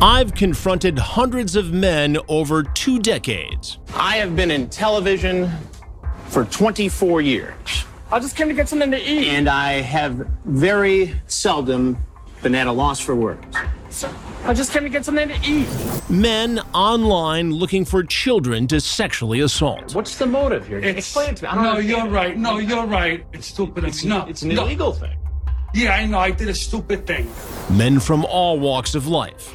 I've confronted hundreds of men over two decades. I have been in television for 24 years. I just came to get something to eat. And I have very seldom been at a loss for words. I just came to get something to eat. Men online looking for children to sexually assault. What's the motive here? It's, Explain it to me. I don't no, understand you're right. No, you're right. It's stupid. It's, no, it's an no. illegal thing. Yeah, I know. I did a stupid thing. Men from all walks of life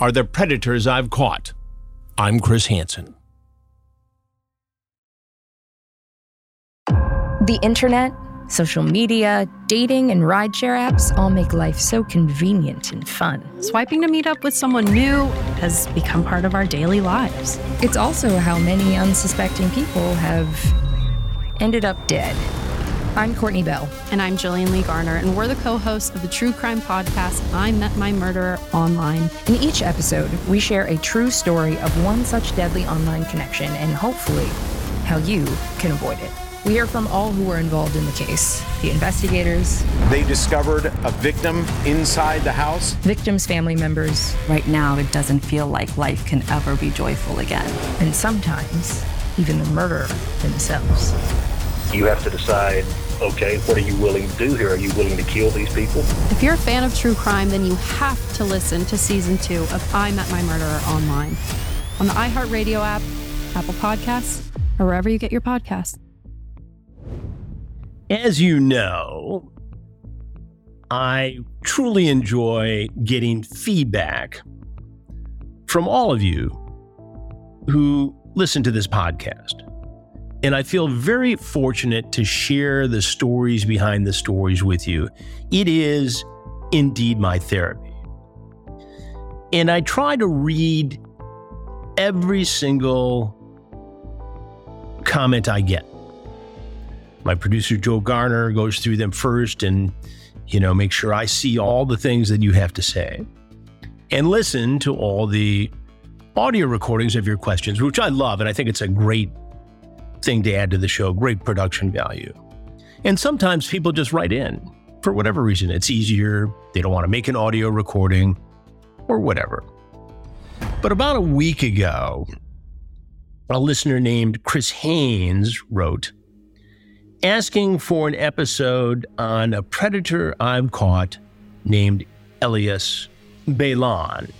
are the predators I've caught. I'm Chris Hansen. The internet, social media, dating, and rideshare apps all make life so convenient and fun. Swiping to meet up with someone new has become part of our daily lives. It's also how many unsuspecting people have ended up dead. I'm Courtney Bell. And I'm Jillian Lee Garner, and we're the co hosts of the true crime podcast, I Met My Murderer Online. In each episode, we share a true story of one such deadly online connection and hopefully how you can avoid it. We hear from all who were involved in the case the investigators, They discovered a victim inside the house. victims' family members, Right now, it doesn't feel like life can ever be joyful again. and sometimes even the murderer themselves. You have to decide okay what are you willing to do here are you willing to kill these people If you're a fan of true crime, then you have to listen to season two of I Met My Murderer Online on the iHeartRadio app, Apple Podcasts, or wherever you get your podcasts. As you know, I truly enjoy getting feedback from all of you who listen to this podcast. And I feel very fortunate to share the stories behind the stories with you. It is indeed my therapy. And I try to read every single comment I get. My producer Joe Garner goes through them first and you know make sure I see all the things that you have to say and listen to all the audio recordings of your questions which I love and I think it's a great thing to add to the show great production value. And sometimes people just write in for whatever reason it's easier they don't want to make an audio recording or whatever. But about a week ago a listener named Chris Haynes wrote asking for an episode on a predator I've caught named Elias Bailon.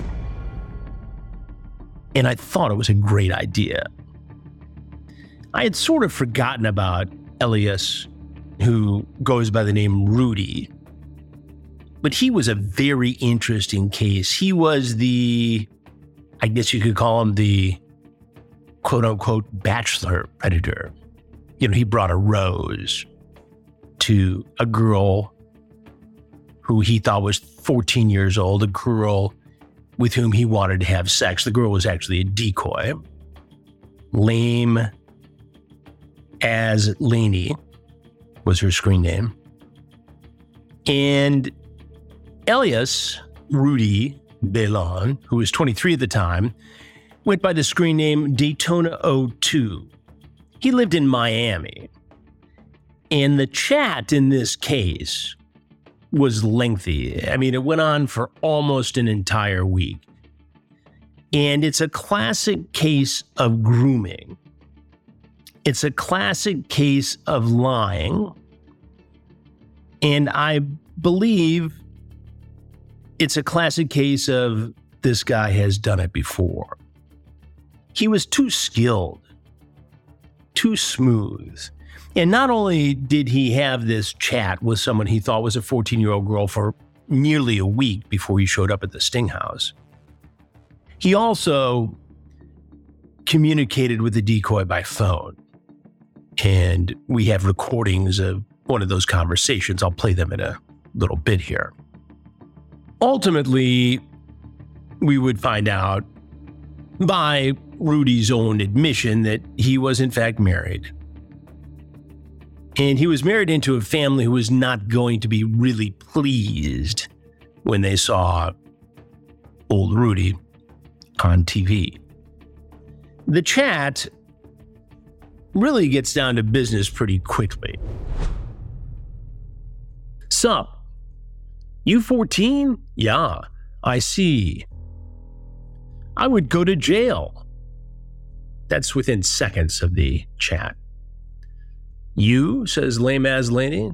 And I thought it was a great idea. I had sort of forgotten about Elias, who goes by the name Rudy. But he was a very interesting case. He was the, I guess you could call him the quote unquote bachelor predator you know, he brought a rose to a girl who he thought was 14 years old, a girl with whom he wanted to have sex. The girl was actually a decoy. Lame as Laney was her screen name. And Elias Rudy Bailon, who was 23 at the time, went by the screen name Daytona 02. He lived in Miami. And the chat in this case was lengthy. I mean, it went on for almost an entire week. And it's a classic case of grooming. It's a classic case of lying. And I believe it's a classic case of this guy has done it before. He was too skilled, too smooth. And not only did he have this chat with someone he thought was a 14 year old girl for nearly a week before he showed up at the Sting House, he also communicated with the decoy by phone. And we have recordings of one of those conversations. I'll play them in a little bit here. Ultimately, we would find out by Rudy's own admission that he was in fact married. And he was married into a family who was not going to be really pleased when they saw old Rudy on TV. The chat really gets down to business pretty quickly. Sup? You 14? Yeah, I see. I would go to jail. That's within seconds of the chat. You, says Lame As Laney.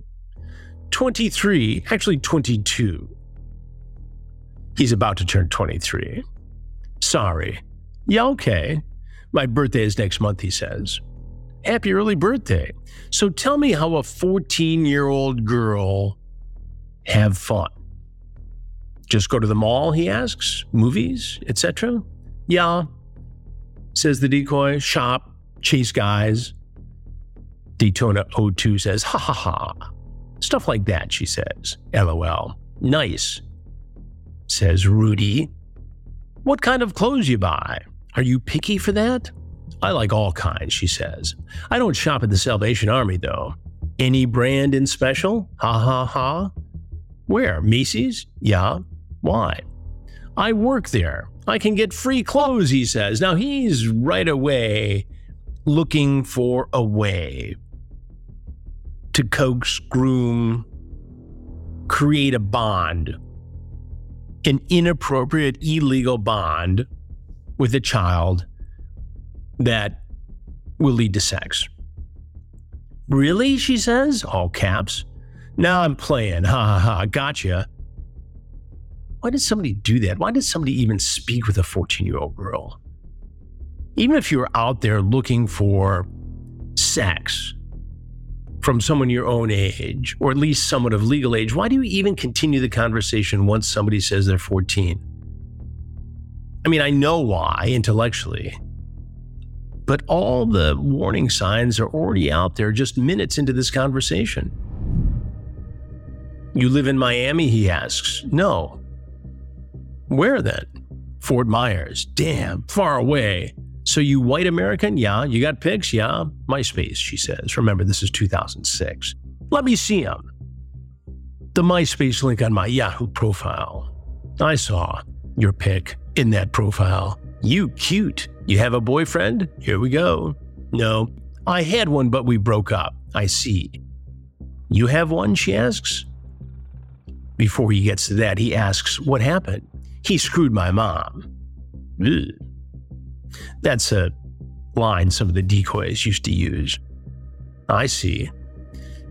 23, actually 22. He's about to turn 23. Sorry. Yeah, okay. My birthday is next month, he says. Happy early birthday. So tell me how a 14 year old girl have fun. Just go to the mall, he asks, movies, etc. Yeah, says the decoy, shop, chase guys. Daytona 02 says, ha ha ha. Stuff like that, she says. LOL. Nice, says Rudy. What kind of clothes you buy? Are you picky for that? I like all kinds, she says. I don't shop at the Salvation Army, though. Any brand in special? Ha ha ha. Where? Macy's? Yeah. Why? I work there. I can get free clothes, he says. Now he's right away looking for a way to coax, groom, create a bond, an inappropriate, illegal bond with a child that will lead to sex. Really? She says, all caps. Now I'm playing. Ha ha ha. Gotcha. Why did somebody do that? Why did somebody even speak with a 14 year old girl? Even if you're out there looking for sex from someone your own age, or at least someone of legal age, why do you even continue the conversation once somebody says they're 14? I mean, I know why intellectually, but all the warning signs are already out there just minutes into this conversation. You live in Miami? He asks. No. Where then? Fort Myers. Damn, far away. So you white American? Yeah. You got pics? Yeah. MySpace, she says. Remember, this is 2006. Let me see them. The MySpace link on my Yahoo profile. I saw your pic in that profile. You cute. You have a boyfriend? Here we go. No, I had one, but we broke up. I see. You have one? She asks. Before he gets to that, he asks, What happened? He screwed my mom. Ugh. That's a line some of the decoys used to use. I see.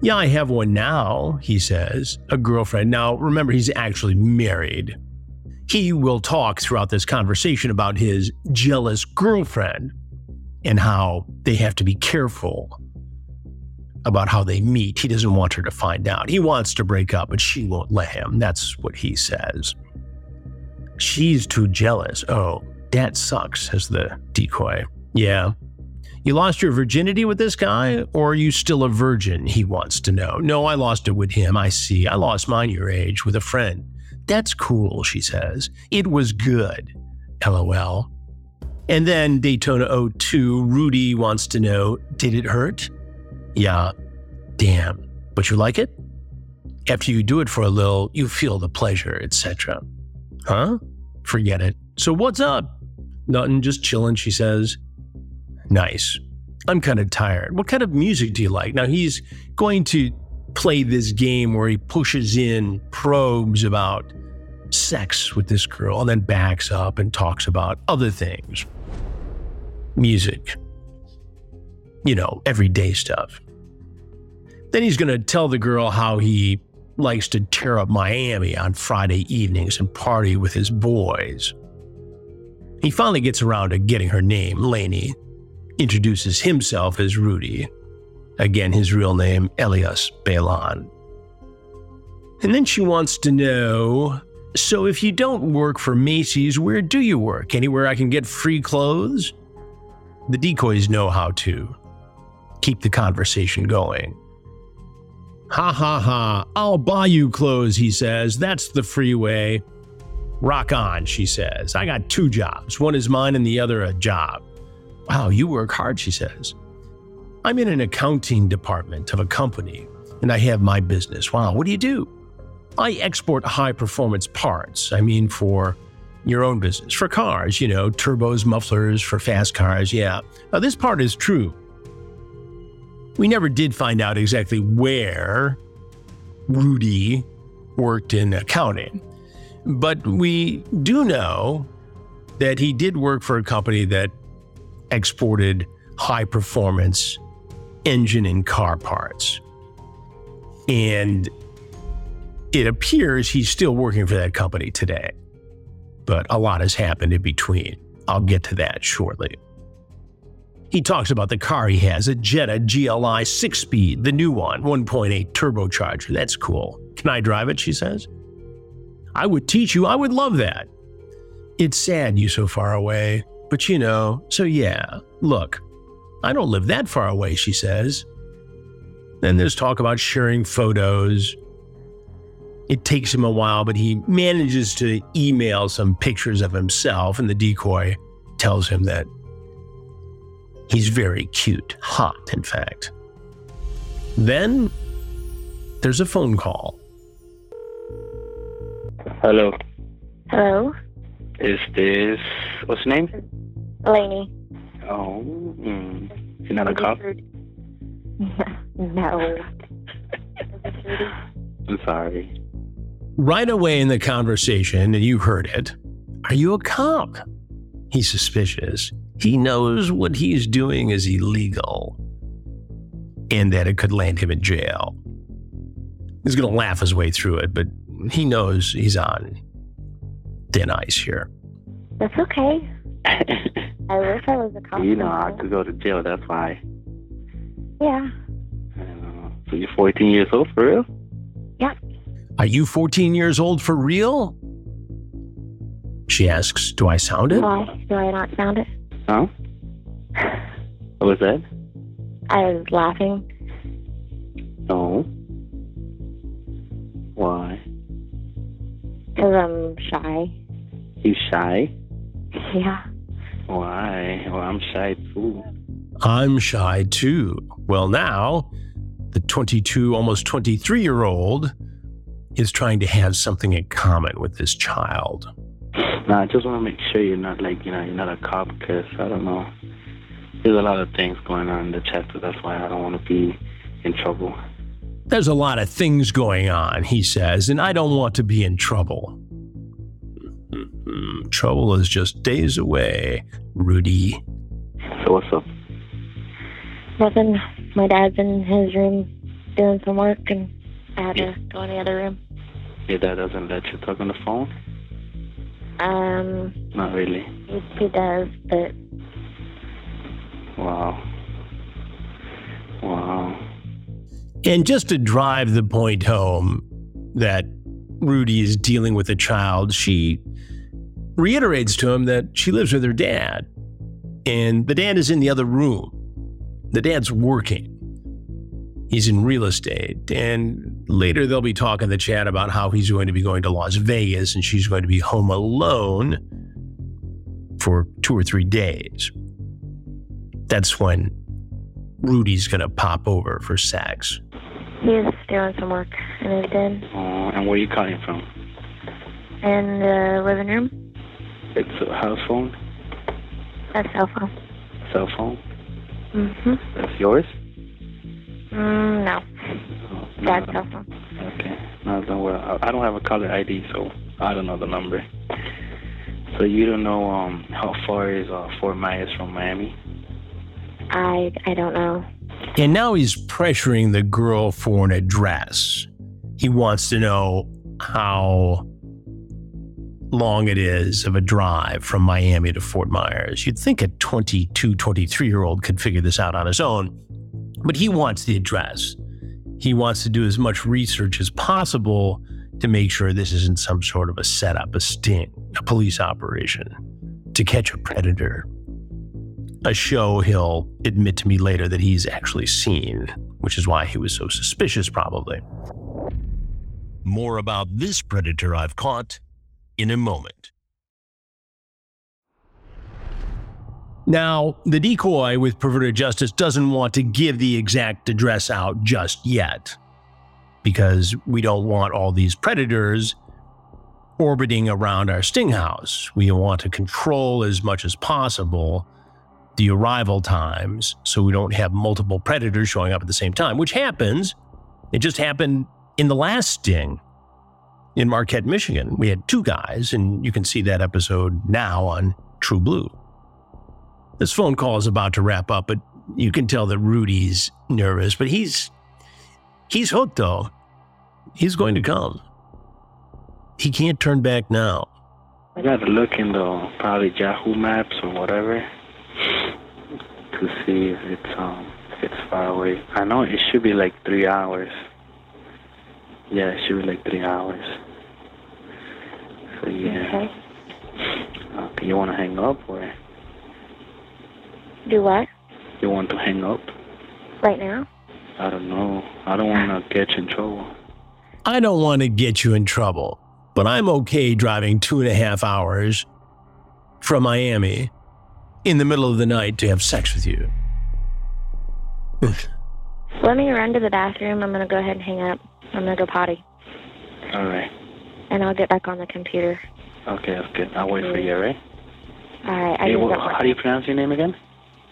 Yeah, I have one now, he says, a girlfriend. Now, remember, he's actually married. He will talk throughout this conversation about his jealous girlfriend and how they have to be careful about how they meet. He doesn't want her to find out. He wants to break up, but she won't let him. That's what he says. She's too jealous. Oh, that sucks, says the decoy. Yeah. You lost your virginity with this guy, or are you still a virgin? He wants to know. No, I lost it with him. I see. I lost mine your age with a friend. That's cool, she says. It was good. LOL. And then Daytona 02, Rudy wants to know Did it hurt? Yeah. Damn. But you like it? After you do it for a little, you feel the pleasure, etc. Huh? Forget it. So what's up? Nothing, just chilling, she says. Nice. I'm kind of tired. What kind of music do you like? Now he's going to play this game where he pushes in probes about sex with this girl and then backs up and talks about other things. Music. You know, everyday stuff. Then he's going to tell the girl how he likes to tear up Miami on Friday evenings and party with his boys. He finally gets around to getting her name, Laney, introduces himself as Rudy. Again, his real name, Elias Bailon. And then she wants to know so if you don't work for Macy's, where do you work? Anywhere I can get free clothes? The decoys know how to keep the conversation going. Ha ha ha, I'll buy you clothes, he says. That's the freeway. Rock on, she says. I got two jobs. One is mine and the other a job. Wow, you work hard, she says. I'm in an accounting department of a company and I have my business. Wow, what do you do? I export high performance parts. I mean, for your own business, for cars, you know, turbos, mufflers, for fast cars. Yeah. Now, this part is true. We never did find out exactly where Rudy worked in accounting, but we do know that he did work for a company that exported high performance engine and car parts. And it appears he's still working for that company today. But a lot has happened in between. I'll get to that shortly. He talks about the car he has, a Jetta GLI 6 speed, the new one, 1.8 turbocharger. That's cool. Can I drive it? She says. I would teach you. I would love that. It's sad you're so far away, but you know, so yeah, look, I don't live that far away, she says. Then there's talk about sharing photos. It takes him a while, but he manages to email some pictures of himself, and the decoy tells him that He's very cute, hot, in fact. Then there's a phone call. Hello. Hello, Is this what's your name? Lainey. Oh, mm. you're not a cop. no. I'm sorry. Right away in the conversation, and you heard it, are you a cop? He's suspicious. He knows what he's doing is illegal and that it could land him in jail. He's going to laugh his way through it, but he knows he's on thin ice here. That's okay. I wish I was a cop. You know, I could go to jail. That's why. Yeah. Uh, so you're 14 years old for real? Yep. Are you 14 years old for real? She asks, Do I sound it? Why do I not sound it? Huh? What was that? I was laughing. No. Why? Because I'm shy. You shy? Yeah. Why? Well, I'm shy too. I'm shy too. Well, now, the 22, almost 23 year old is trying to have something in common with this child. No, I just want to make sure you're not like you know you're not a cop because I don't know. There's a lot of things going on in the chapter. That's why I don't want to be in trouble. There's a lot of things going on, he says, and I don't want to be in trouble. Mm, Trouble is just days away, Rudy. So what's up? Nothing. My dad's in his room doing some work, and I had to go in the other room. Your dad doesn't let you talk on the phone? Um, Not really. he, he does, but Wow. Wow. And just to drive the point home that Rudy is dealing with a child, she reiterates to him that she lives with her dad. And the dad is in the other room. The dad's working. He's in real estate. And later they'll be talking the chat about how he's going to be going to Las Vegas and she's going to be home alone for two or three days. That's when Rudy's going to pop over for sex. he's doing some work in his den Uh, and where are you calling from? in the living room. It's a house phone? A cell phone. Cell phone? Mm-hmm. That's yours? Mm, no. Dad's cell phone. Okay. No, don't worry. I I don't have a caller ID, so I don't know the number. So you don't know um how far is uh, Fort Myers from Miami? I I don't know. And now he's pressuring the girl for an address. He wants to know how long it is of a drive from Miami to Fort Myers. You'd think a 22, 23 year old could figure this out on his own, but he wants the address. He wants to do as much research as possible to make sure this isn't some sort of a setup, a sting, a police operation to catch a predator. A show he'll admit to me later that he's actually seen, which is why he was so suspicious, probably. More about this predator I've caught in a moment. Now, the decoy with perverted justice doesn't want to give the exact address out just yet because we don't want all these predators orbiting around our sting house. We want to control as much as possible the arrival times so we don't have multiple predators showing up at the same time, which happens. It just happened in the last sting in Marquette, Michigan. We had two guys, and you can see that episode now on TruBlu. This phone call is about to wrap up, but you can tell that Rudy's nervous, but he's he's hooked though. He's going to come. He can't turn back now. I gotta look in the probably Yahoo Maps or whatever to see if it's um if it's far away. I know it should be like three hours. Yeah, it should be like three hours. So yeah. Okay. Uh, okay, you want to hang up or Do what? you want to hang up? Right now? I don't know. I don't want to get you in trouble. I don't want to get you in trouble, but I'm okay driving two and a half hours from Miami in the middle of the night to have sex with you. Let me run to the bathroom. I'm going to go ahead and hang up. I'm going to go potty. All right. And I'll get back on the computer. Okay, that's good. I'll wait for you, all right? All right. I Hey, got how do you pronounce your name again?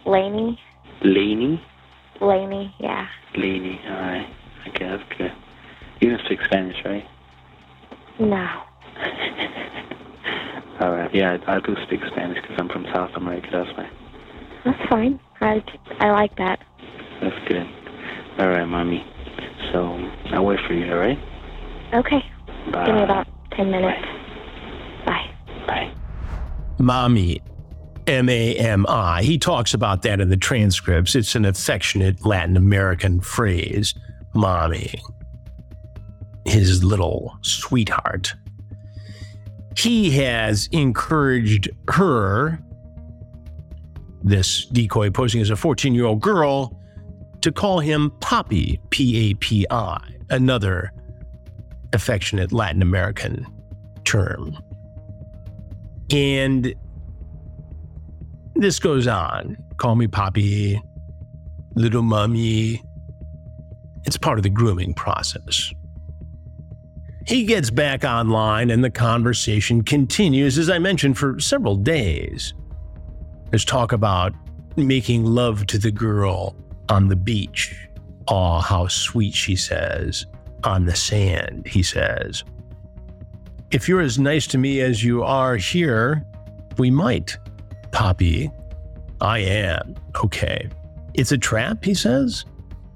Laney? Laney? Laney, yeah. Laney, all right. Okay, that's good. You don't speak Spanish, right? No. All right. Yeah, I, I do speak Spanish because I'm from South America. That's why. That's fine. I, I like that. That's good. All right, mommy. So I'll wait for you. All right. Okay. Bye. Give me about 10 minutes. Bye. Bye. Mommy, M A M I. He talks about that in the transcripts. It's an affectionate Latin American phrase, mommy. His little sweetheart. He has encouraged her, this decoy posing as a 14 year old girl, to call him Poppy, P A P I, another affectionate Latin American term. And this goes on. Call me Poppy, little mummy. It's part of the grooming process. He gets back online and the conversation continues, as I mentioned, for several days. There's talk about making love to the girl on the beach. Aw, how sweet, she says. On the sand, he says. If you're as nice to me as you are here, we might. Poppy, I am. Okay. It's a trap, he says.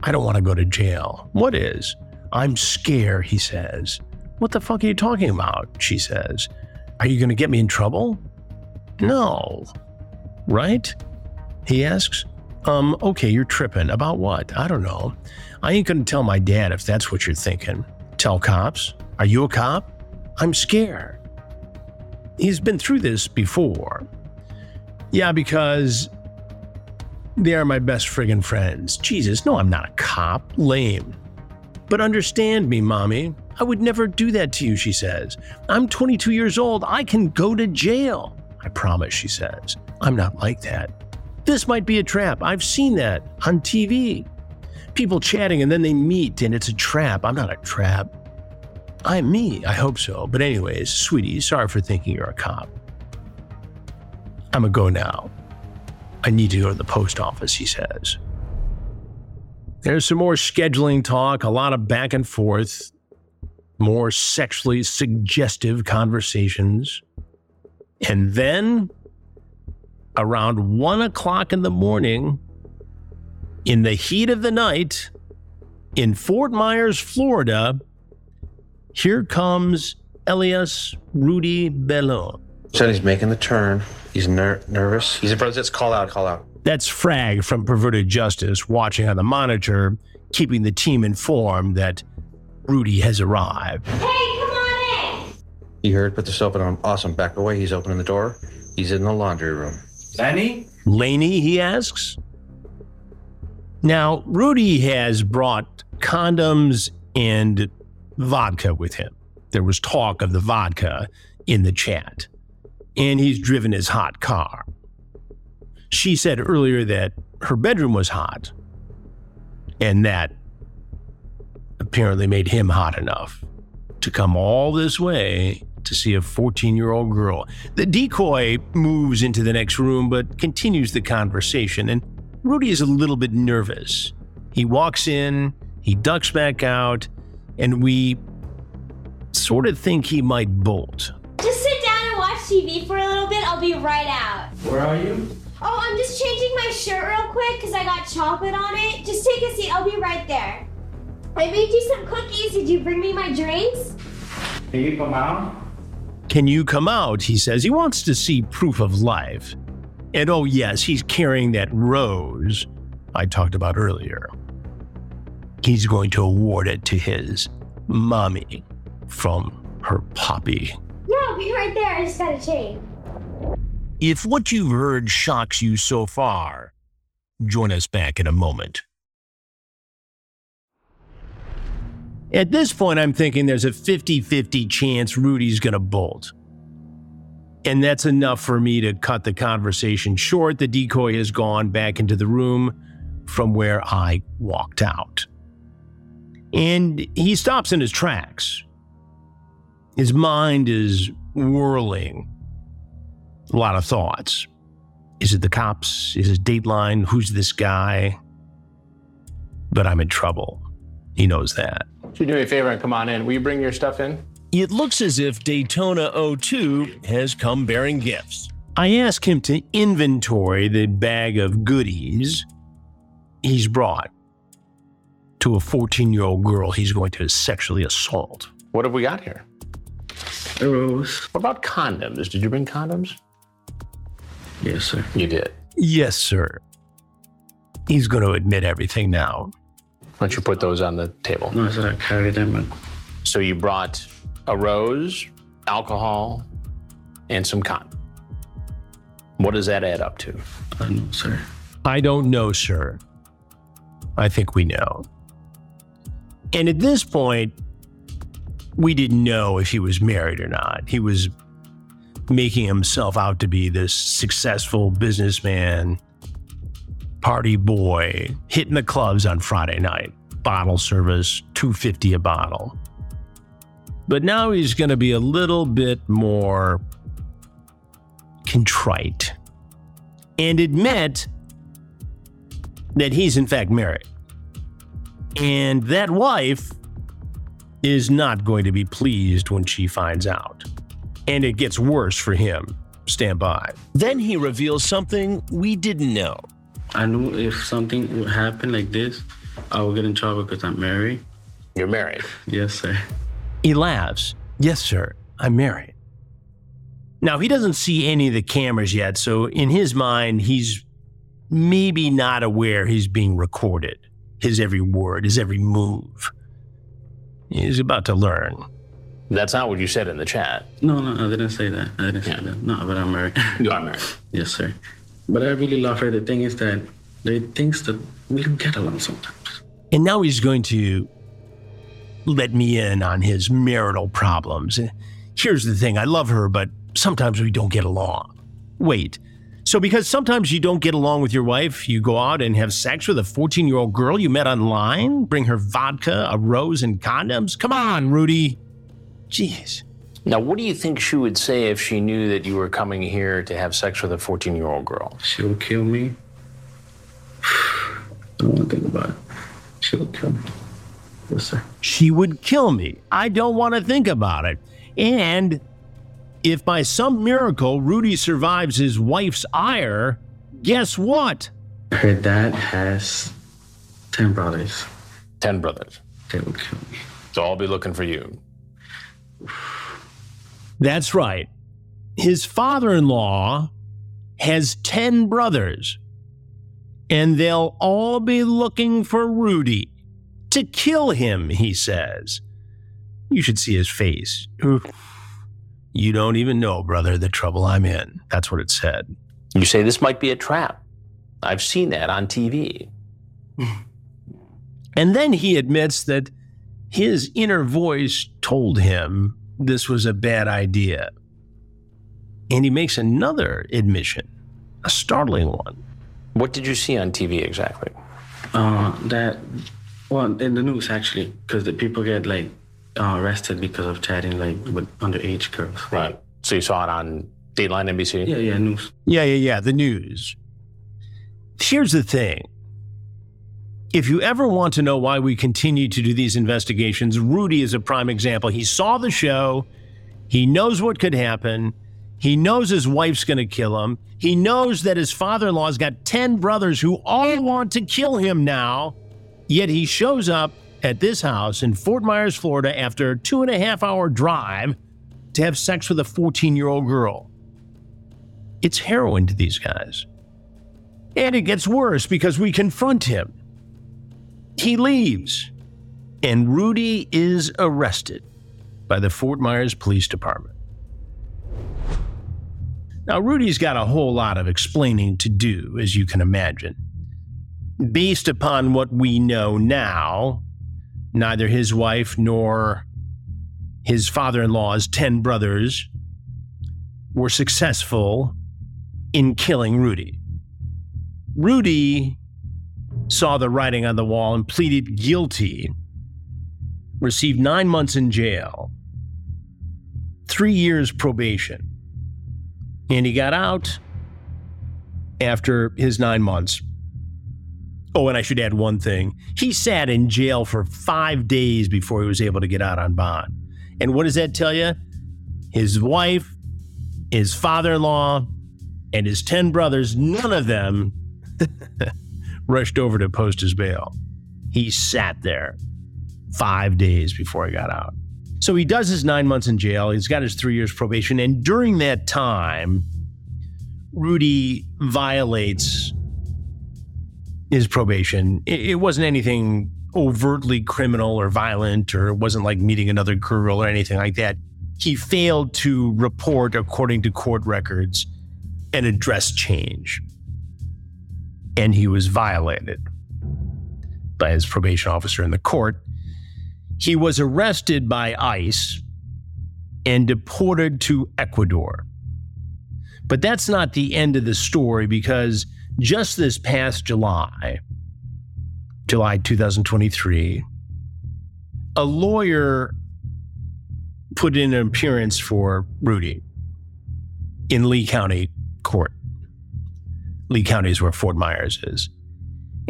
I don't want to go to jail. What is? I'm scared, he says. What the fuck are you talking about? She says. Are you going to get me in trouble? No. Right? He asks. Um, okay, you're tripping. About what? I don't know. I ain't to tell my dad if that's what you're thinking. Tell cops? Are you a cop? I'm scared. He's been through this before. Yeah, because they are my best friggin' friends. Jesus, no, I'm not a cop. Lame. But understand me, mommy. I would never do that to you, she says. I'm 22 years old. I can go to jail. I promise, she says. I'm not like that. This might be a trap. I've seen that on TV. People chatting and then they meet and it's a trap. I'm not a trap. I'm me. I hope so. But, anyways, sweetie, sorry for thinking you're a cop. I'm a go now. I need to go to the post office, he says. There's some more scheduling talk, a lot of back and forth, more sexually suggestive conversations. And then, around one o'clock in the morning, in the heat of the night, in Fort Myers, Florida, here comes Elias Rudy Bailon. Said he's making the turn. He's ner- nervous. He's in front of this. Call out, call out. That's Frag from Perverted Justice watching on the monitor, keeping the team informed that Rudy has arrived. Hey, come on in! You heard, put the soap on. Awesome. Back away. He's opening the door. He's in the laundry room. Lenny? Laney, he asks. Now, Rudy has brought condoms and vodka with him. There was talk of the vodka in the chat, and he's driven his hot car. She said earlier that her bedroom was hot, and that apparently made him hot enough to come all this way to see a 14 year old girl. The decoy moves into the next room but continues the conversation, and Rudy is a little bit nervous. He walks in, he ducks back out, and we sort of think he might bolt. Just sit down and watch TV for a little bit. I'll be right out. Where are you? Oh, I'm just changing my shirt real quick because I got chocolate on it. Just take a seat. I'll be right there. I made you some cookies. Did you bring me my drinks? Can you come out? Can you come out? He says he wants to see proof of life. And oh, yes, he's carrying that rose I talked about earlier. He's going to award it to his mommy from her poppy. Yeah, be right there. I just gotta change. If what you've heard shocks you so far, join us back in a moment. At this point, I'm thinking there's a 50 50 chance Rudy's going to bolt. And that's enough for me to cut the conversation short. The decoy has gone back into the room from where I walked out. And he stops in his tracks. His mind is whirling. A lot of thoughts. Is it the cops? Is it Dateline? Who's this guy? But I'm in trouble. He knows that. Would you do me a favor and come on in? Will you bring your stuff in? It looks as if Daytona 02 has come bearing gifts. I ask him to inventory the bag of goodies he's brought to a 14 year old girl he's going to sexually assault. What have we got here? A rose. What about condoms? Did you bring condoms? Yes, sir. You did. Yes, sir. He's going to admit everything now. Why don't you put those on the table? No, sir. I carried them. and- So you brought a rose, alcohol, and some cotton. What does that add up to? I don't know, sir. I don't know, sir. I think we know. And at this point, we didn't know if he was married or not. He was making himself out to be this successful businessman, party boy, hitting the clubs on Friday night, bottle service, 250 a bottle. But now he's going to be a little bit more contrite and admit that he's in fact married. And that wife is not going to be pleased when she finds out. And it gets worse for him. Stand by. Then he reveals something we didn't know. I knew if something would happen like this, I would get in trouble because I'm married. You're married. Yes, sir. He laughs. Yes, sir, I'm married. Now, he doesn't see any of the cameras yet, so in his mind, he's maybe not aware he's being recorded. His every word, his every move. He's about to learn. That's not what you said in the chat. No, no, I didn't say that. I didn't say that. No, but I'm married. You are married. yes, sir. But I really love her. The thing is that they things that we don't get along sometimes. And now he's going to let me in on his marital problems. Here's the thing I love her, but sometimes we don't get along. Wait. So, because sometimes you don't get along with your wife, you go out and have sex with a 14 year old girl you met online, bring her vodka, a rose, and condoms? Come on, Rudy. Jeez. Now, what do you think she would say if she knew that you were coming here to have sex with a 14 year old girl? She will kill me. I don't want to think about it. She will kill me. Yes, sir. She would kill me. I don't want to think about it. And if by some miracle Rudy survives his wife's ire, guess what? Her dad has 10 brothers. 10 brothers. They will kill me. So I'll be looking for you. That's right. His father in law has 10 brothers, and they'll all be looking for Rudy to kill him, he says. You should see his face. You don't even know, brother, the trouble I'm in. That's what it said. You say this might be a trap. I've seen that on TV. And then he admits that his inner voice told him this was a bad idea. And he makes another admission, a startling one. What did you see on TV exactly? Uh, that, well, in the news actually, because the people get like uh, arrested because of chatting like with underage girls. Right. So you saw it on Dateline NBC? Yeah, yeah, news. Yeah, yeah, yeah, the news. Here's the thing. If you ever want to know why we continue to do these investigations, Rudy is a prime example. He saw the show, he knows what could happen, he knows his wife's going to kill him, he knows that his father in law's got 10 brothers who all want to kill him now, yet he shows up at this house in Fort Myers, Florida, after a two and a half hour drive to have sex with a 14 year old girl. It's heroin to these guys. And it gets worse because we confront him. He leaves, and Rudy is arrested by the Fort Myers Police Department. Now, Rudy's got a whole lot of explaining to do, as you can imagine. Based upon what we know now, neither his wife nor his father in law's 10 brothers were successful in killing Rudy. Rudy saw the writing on the wall and pleaded guilty, received nine months in jail, three years probation, and he got out after his nine months. Oh, and I should add one thing. He sat in jail for five days before he was able to get out on bond. And what does that tell you? His wife, his father in law, and his 10 brothers, none of them rushed over to post his bail. He sat there five days before he got out. So he does his nine months in jail. He's got his three years probation. And during that time, Rudy violates his probation. It, wasn't anything overtly criminal or violent, or it wasn't like meeting another girl or anything like that. He failed to report, according to court records, an address change. And he was violated by his probation officer in the court. He was arrested by ICE and deported to Ecuador. But that's not the end of the story because just this past July, July 2023, a lawyer put in an appearance for Rudy in Lee County Court. Lee County is where Fort Myers is.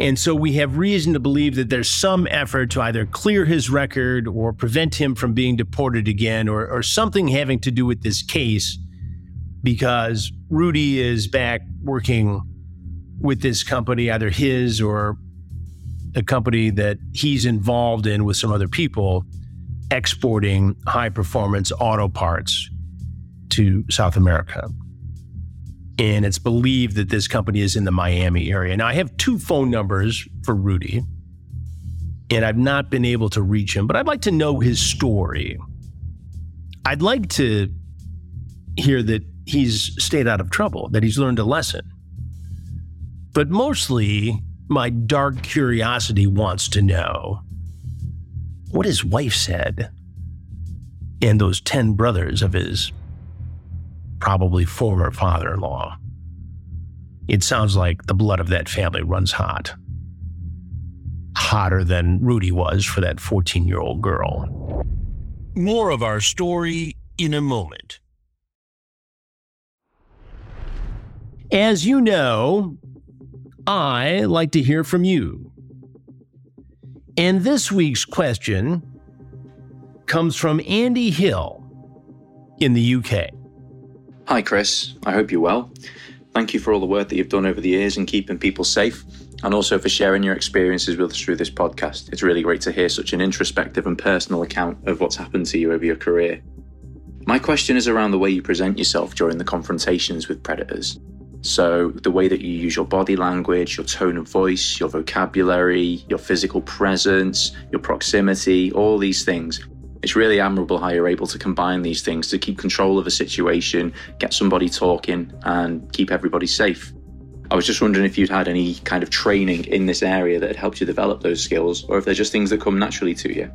And so we have reason to believe that there's some effort to either clear his record or prevent him from being deported again or, or something having to do with this case because Rudy is back working with this company, either his or a company that he's involved in with some other people, exporting high performance auto parts to South America. And it's believed that this company is in the Miami area. Now, I have two phone numbers for Rudy, and I've not been able to reach him, but I'd like to know his story. I'd like to hear that he's stayed out of trouble, that he's learned a lesson. But mostly, my dark curiosity wants to know what his wife said and those 10 brothers of his probably former father in law. It sounds like the blood of that family runs hot. Hotter than Rudy was for that 14 year old girl. More of our story in a moment. As you know, I like to hear from you. And this week's question comes from Andy Hill in the UK. Hi, Chris. I hope you're well. Thank you for all the work that you've done over the years in keeping people safe and also for sharing your experiences with us through this podcast. It's really great to hear such an introspective and personal account of what's happened to you over your career. My question is around the way you present yourself during the confrontations with predators. So, the way that you use your body language, your tone of voice, your vocabulary, your physical presence, your proximity, all these things. It's really admirable how you're able to combine these things to keep control of a situation, get somebody talking, and keep everybody safe. I was just wondering if you'd had any kind of training in this area that had helped you develop those skills, or if they're just things that come naturally to you.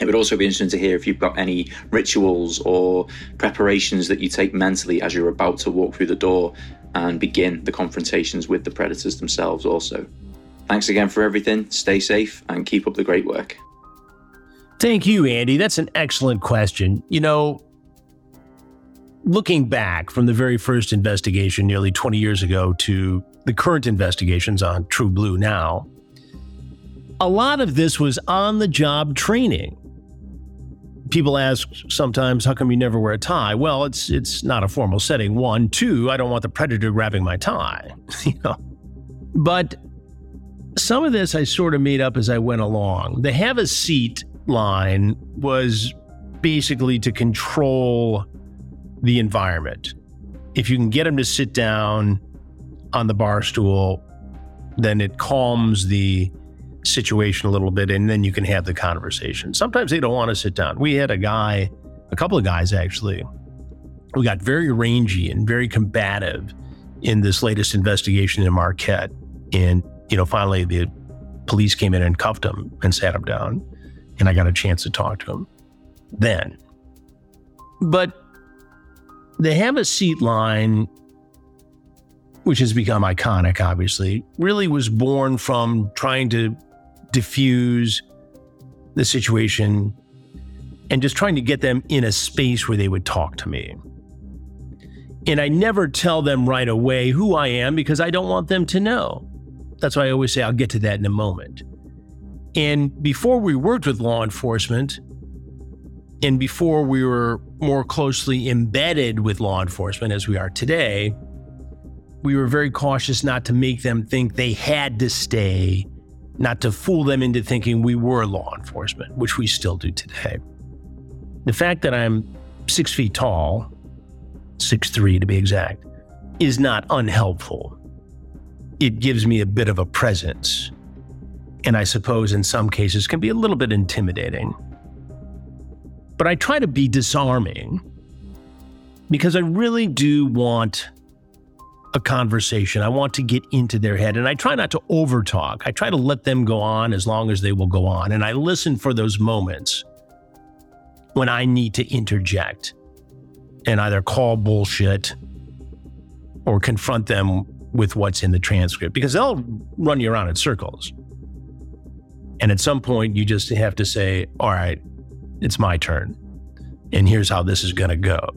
It would also be interesting to hear if you've got any rituals or preparations that you take mentally as you're about to walk through the door and begin the confrontations with the predators themselves, also. Thanks again for everything. Stay safe and keep up the great work. Thank you, Andy. That's an excellent question. You know, looking back from the very first investigation nearly 20 years ago to the current investigations on TruBlu now, a lot of this was on the job training. People ask sometimes, how come you never wear a tie? Well, it's it's not a formal setting. One, two, I don't want the predator grabbing my tie. you know. But some of this I sort of made up as I went along. They have a seat line was basically to control the environment. If you can get them to sit down on the bar stool, then it calms the situation a little bit and then you can have the conversation. Sometimes they don't want to sit down. We had a guy, a couple of guys actually, who got very rangy and very combative in this latest investigation in Marquette. And, you know, finally the police came in and cuffed him and sat him down. And I got a chance to talk to him then. But the have a seat line, which has become iconic, obviously, really was born from trying to diffuse the situation and just trying to get them in a space where they would talk to me. And I never tell them right away who I am because I don't want them to know. That's why I always say I'll get to that in a moment. And before we worked with law enforcement, and before we were more closely embedded with law enforcement as we are today, we were very cautious not to make them think they had to stay, not to fool them into thinking we were law enforcement, which we still do today. The fact that I'm six feet tall, six three to be exact, is not unhelpful. It gives me a bit of a presence and I suppose in some cases can be a little bit intimidating. But I try to be disarming because I really do want a conversation. I want to get into their head and I try not to overtalk. I try to let them go on as long as they will go on. And I listen for those moments when I need to interject and either call bullshit or confront them with what's in the transcript because they'll run you around in circles. And at some point, you just have to say, all right, it's my turn. And here's how this is going to go.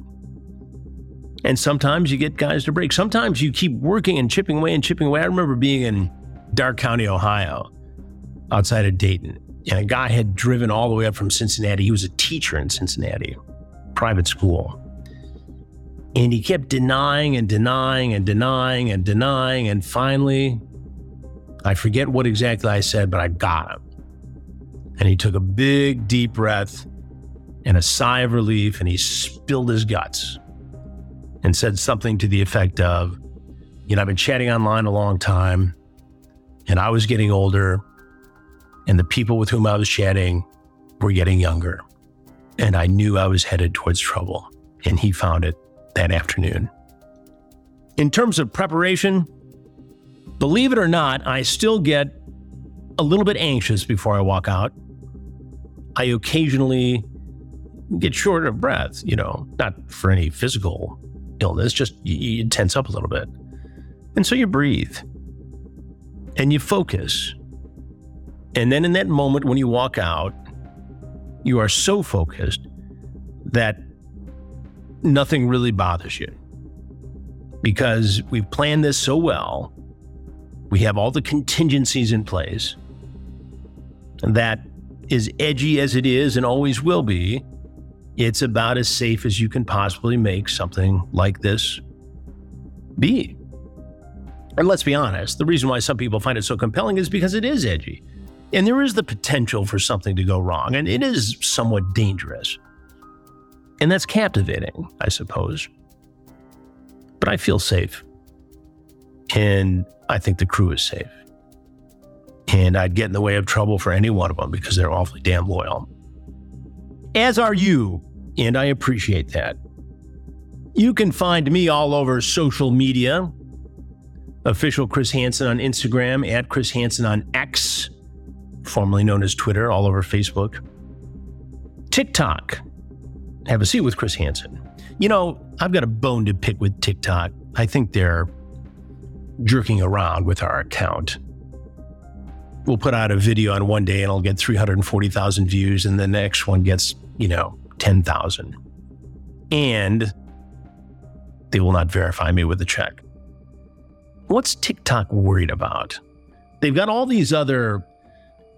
And sometimes you get guys to break. Sometimes you keep working and chipping away and chipping away. I remember being in Darke County, Ohio, outside of Dayton. And a guy had driven all the way up from Cincinnati. He was a teacher in Cincinnati, private school. And he kept denying and denying and denying and denying. And finally, I forget what exactly I said, but I got him. And he took a big, deep breath and a sigh of relief, and he spilled his guts and said something to the effect of, You know, I've been chatting online a long time, and I was getting older, and the people with whom I was chatting were getting younger. And I knew I was headed towards trouble, and he found it that afternoon. In terms of preparation, believe it or not, I still get a little bit anxious before I walk out. I occasionally get short of breath, you know, not for any physical illness, just you, you tense up a little bit. And so you breathe and you focus. And then in that moment when you walk out, you are so focused that nothing really bothers you because we've planned this so well. We have all the contingencies in place that as edgy as it is and always will be, it's about as safe as you can possibly make something like this be. And let's be honest, the reason why some people find it so compelling is because it is edgy. And there is the potential for something to go wrong, and it is somewhat dangerous. And that's captivating, I suppose. But I feel safe. And I think the crew is safe. And I'd get in the way of trouble for any one of them because they're awfully damn loyal. As are you, and I appreciate that. You can find me all over social media. Official Chris Hansen on Instagram, at Chris Hansen on X, formerly known as Twitter, all over Facebook. TikTok. Have a seat with Chris Hansen. You know, I've got a bone to pick with TikTok. I think they're jerking around with our account. We'll put out a video on one day and it'll get 340,000 views, and the next one gets, you know, 10,000. And they will not verify me with a check. What's TikTok worried about? They've got all these other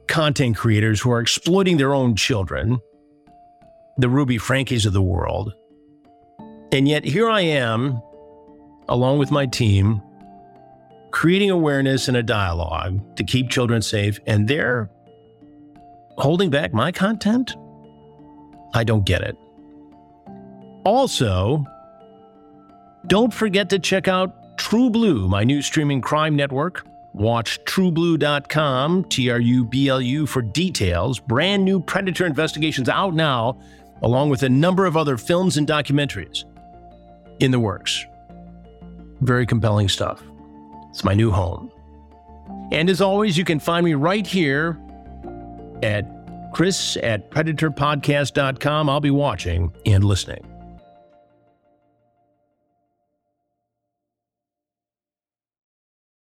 content creators who are exploiting their own children, the Ruby Frankes of the world. And yet here I am, along with my team, creating awareness and a dialogue to keep children safe, and they're holding back my content? I don't get it. Also, don't forget to check out TruBlu, my new streaming crime network. Watch trublu.com, T R U B L U, for details. Brand new Predator investigations out now, along with a number of other films and documentaries in the works. Very compelling stuff. It's my new home. And as always, you can find me right here at chris at predatorpodcast.com. I'll be watching and listening.